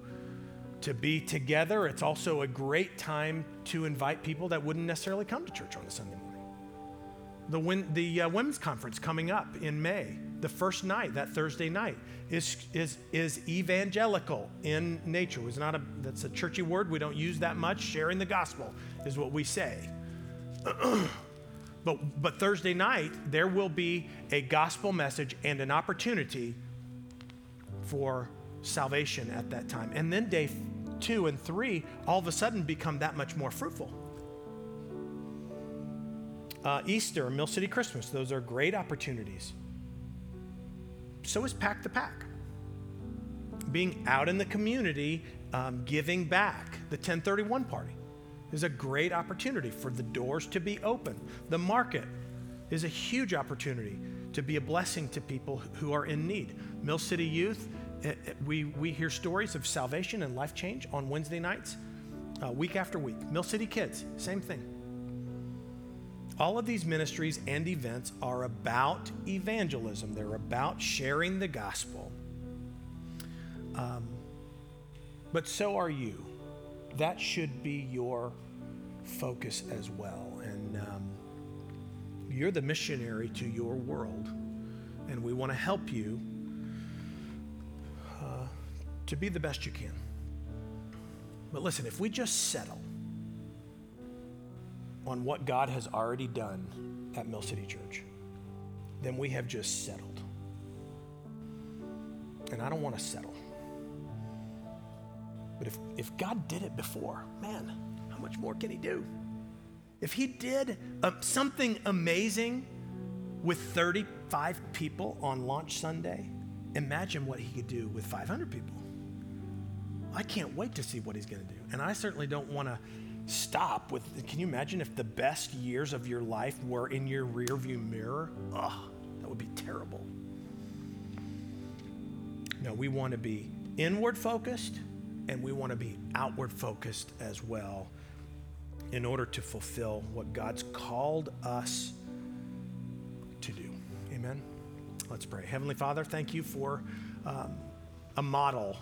to be together. It's also a great time to invite people that wouldn't necessarily come to church on a Sunday morning. The, win, the uh, women's conference coming up in May, the first night, that Thursday night, is, is, is evangelical in nature. It's not a, that's a churchy word. We don't use that much. Sharing the gospel is what we say. but, but Thursday night, there will be a gospel message and an opportunity for salvation at that time. And then day two and three all of a sudden become that much more fruitful uh, Easter, Mill City Christmas, those are great opportunities. So is Pack the Pack. Being out in the community, um, giving back. The 1031 party is a great opportunity for the doors to be open. The market is a huge opportunity to be a blessing to people who are in need. Mill City Youth, it, it, we, we hear stories of salvation and life change on Wednesday nights, uh, week after week. Mill City Kids, same thing. All of these ministries and events are about evangelism, they're about sharing the gospel. Um, but so are you. That should be your focus as well. And um, you're the missionary to your world. And we want to help you uh, to be the best you can. But listen, if we just settle on what God has already done at Mill City Church, then we have just settled. And I don't want to settle. But if, if God did it before, man, how much more can He do? If He did uh, something amazing with 35 people on launch Sunday, imagine what He could do with 500 people. I can't wait to see what He's going to do. And I certainly don't want to stop with can you imagine if the best years of your life were in your rearview mirror ugh that would be terrible no we want to be inward focused and we want to be outward focused as well in order to fulfill what god's called us to do. Amen. Let's pray. Heavenly Father, thank you for um, a model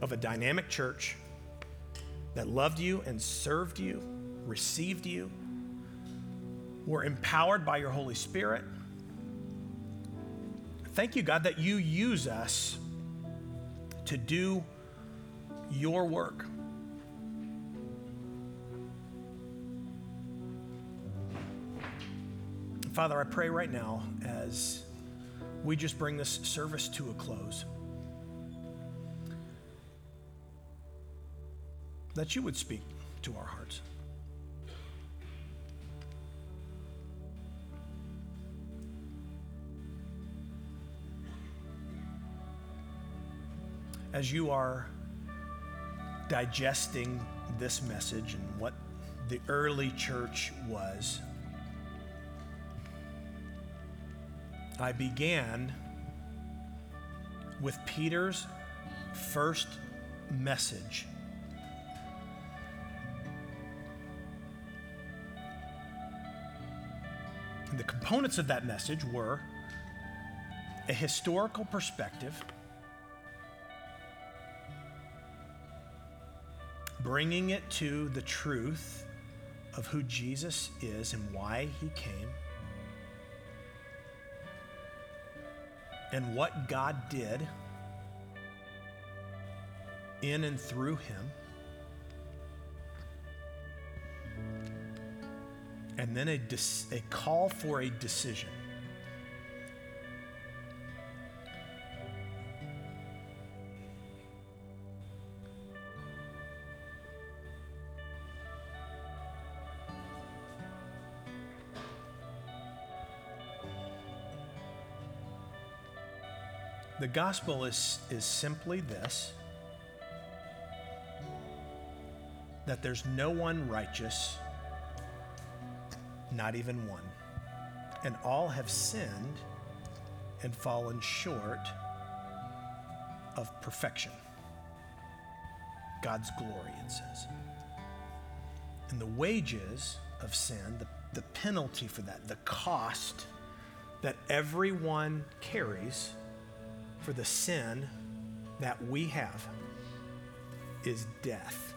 of a dynamic church that loved you and served you, received you, were empowered by your Holy Spirit. Thank you, God, that you use us to do your work. Father, I pray right now as we just bring this service to a close. that you would speak to our hearts. As you are digesting this message and what the early church was, I began with Peter's first message. And the components of that message were a historical perspective, bringing it to the truth of who Jesus is and why he came, and what God did in and through him. and then a, a call for a decision. The gospel is, is simply this that there's no one righteous not even one. And all have sinned and fallen short of perfection. God's glory, it says. And the wages of sin, the, the penalty for that, the cost that everyone carries for the sin that we have is death.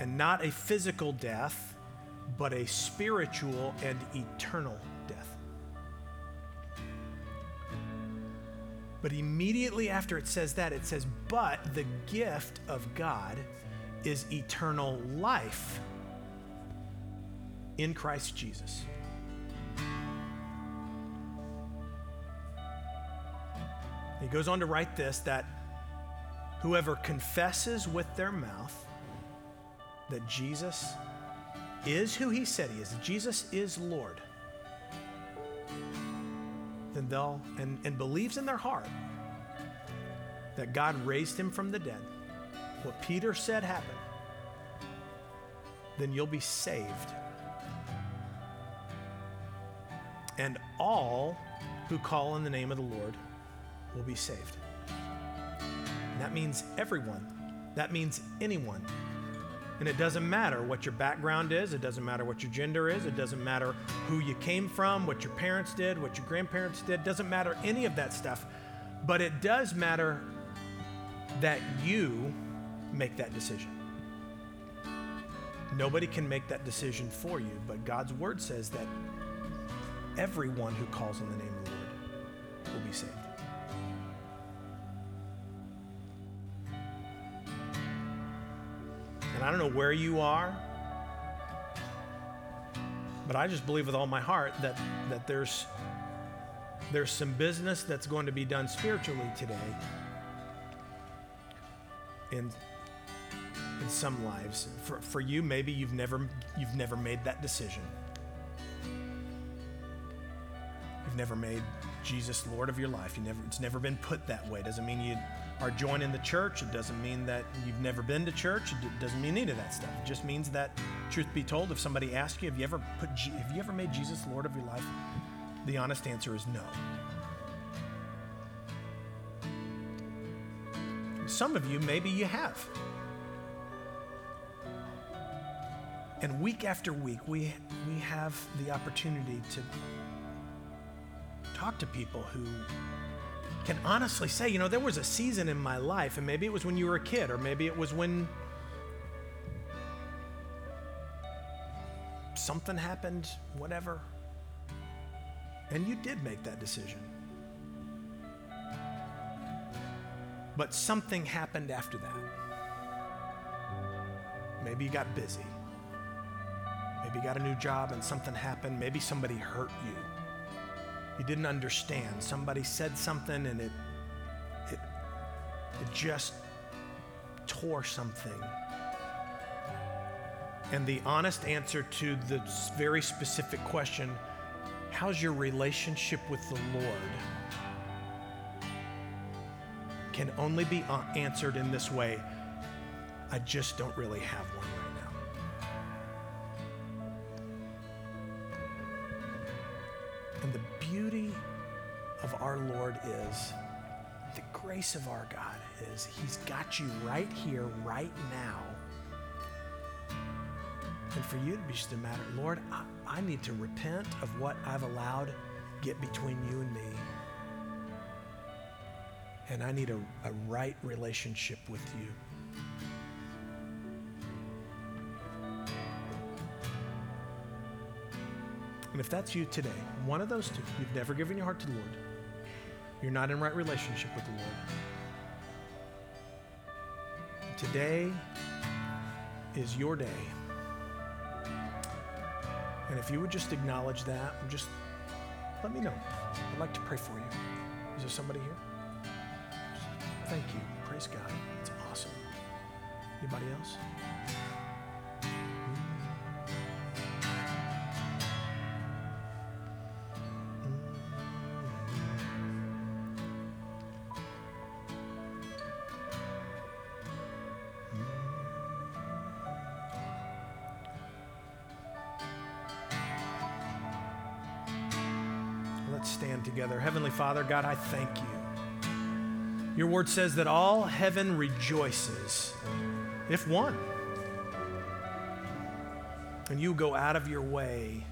And not a physical death but a spiritual and eternal death. But immediately after it says that, it says, But the gift of God is eternal life in Christ Jesus. Goes on to write this that whoever confesses with their mouth that Jesus is who he said he is, Jesus is Lord, then they'll, and, and believes in their heart that God raised him from the dead, what Peter said happened, then you'll be saved. And all who call on the name of the Lord will be saved. And that means everyone. That means anyone and it doesn't matter what your background is, it doesn't matter what your gender is, it doesn't matter who you came from, what your parents did, what your grandparents did, doesn't matter any of that stuff. But it does matter that you make that decision. Nobody can make that decision for you, but God's word says that everyone who calls on the name of the Lord will be saved. I don't know where you are, but I just believe with all my heart that, that there's, there's some business that's going to be done spiritually today in, in some lives. For, for you, maybe you've never, you've never made that decision. You've never made Jesus Lord of your life. You never, it's never been put that way. Doesn't mean you are joining the church. It doesn't mean that you've never been to church. It doesn't mean any of that stuff. It just means that, truth be told, if somebody asks you, have you ever put, have you ever made Jesus Lord of your life? The honest answer is no. Some of you, maybe you have. And week after week, we, we have the opportunity to talk to people who can honestly say, you know, there was a season in my life, and maybe it was when you were a kid, or maybe it was when something happened, whatever. And you did make that decision. But something happened after that. Maybe you got busy. Maybe you got a new job and something happened. Maybe somebody hurt you. You didn't understand. Somebody said something and it, it, it just tore something. And the honest answer to the very specific question how's your relationship with the Lord? Can only be uh, answered in this way I just don't really have one right now. And the beauty of our Lord is the grace of our God is He's got you right here, right now. And for you to be just a matter, Lord, I, I need to repent of what I've allowed get between you and me. And I need a, a right relationship with you. And if that's you today, one of those two, you've never given your heart to the Lord, you're not in right relationship with the Lord. Today is your day. And if you would just acknowledge that, just let me know. I'd like to pray for you. Is there somebody here? Thank you. Praise God. It's awesome. Anybody else? Father, God, I thank you. Your word says that all heaven rejoices if one. And you go out of your way.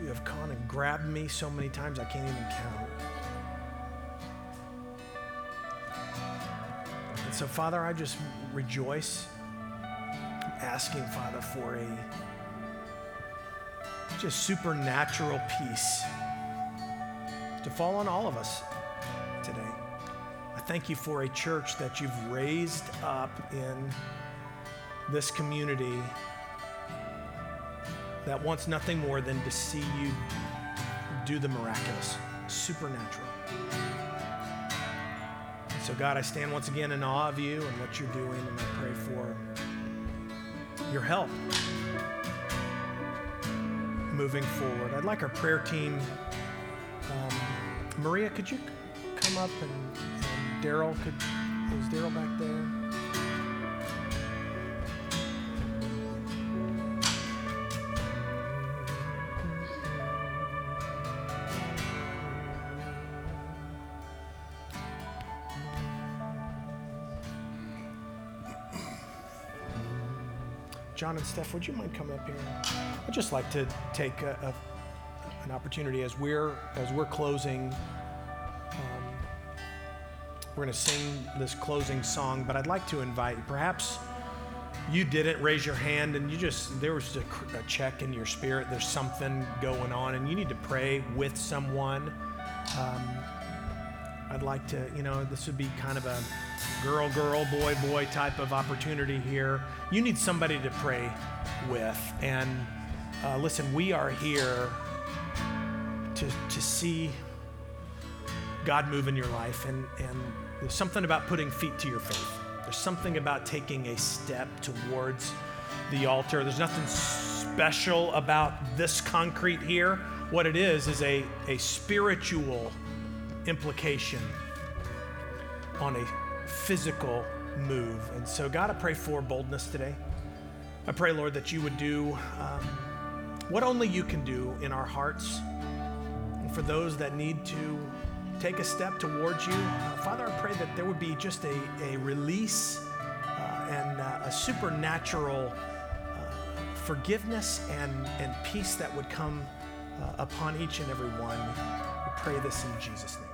You have gone and grabbed me so many times I can't even count. And so, Father, I just rejoice, asking, Father, for a just supernatural peace to fall on all of us today. I thank you for a church that you've raised up in this community that wants nothing more than to see you do the miraculous, supernatural. So, God, I stand once again in awe of you and what you're doing, and I pray for your help moving forward. I'd like our prayer team. Maria, could you come up and, and Daryl could is Daryl back there? John and Steph, would you mind coming up here? I'd just like to take a, a, opportunity as we're as we're closing. Um, we're going to sing this closing song, but I'd like to invite. Perhaps you didn't raise your hand, and you just there was a, a check in your spirit. There's something going on, and you need to pray with someone. Um, I'd like to, you know, this would be kind of a girl, girl, boy, boy type of opportunity here. You need somebody to pray with. And uh, listen, we are here to, to see God move in your life. And, and there's something about putting feet to your faith, there's something about taking a step towards the altar. There's nothing special about this concrete here. What it is, is a, a spiritual implication on a physical move. And so, God, I pray for boldness today. I pray, Lord, that you would do um, what only you can do in our hearts. For those that need to take a step towards you, uh, Father, I pray that there would be just a, a release uh, and uh, a supernatural forgiveness and, and peace that would come uh, upon each and every one. We pray this in Jesus' name.